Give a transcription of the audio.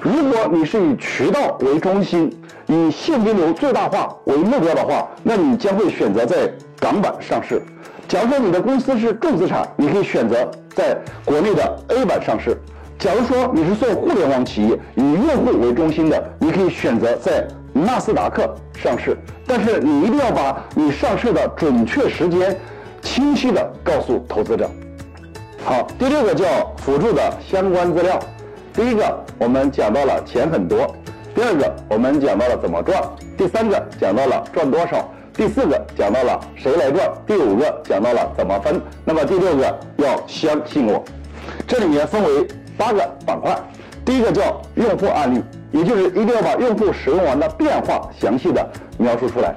如果你是以渠道为中心，以现金流最大化为目标的话，那你将会选择在港版上市。假如说你的公司是重资产，你可以选择在国内的 A 版上市。假如说你是做互联网企业，以用户为中心的，你可以选择在纳斯达克上市。但是你一定要把你上市的准确时间清晰的告诉投资者。好，第六个叫辅助的相关资料。第一个，我们讲到了钱很多；第二个，我们讲到了怎么赚；第三个，讲到了赚多少；第四个，讲到了谁来赚；第五个，讲到了怎么分。那么第六个，要相信我。这里面分为八个板块。第一个叫用户案例，也就是一定要把用户使用完的变化详细的描述出来。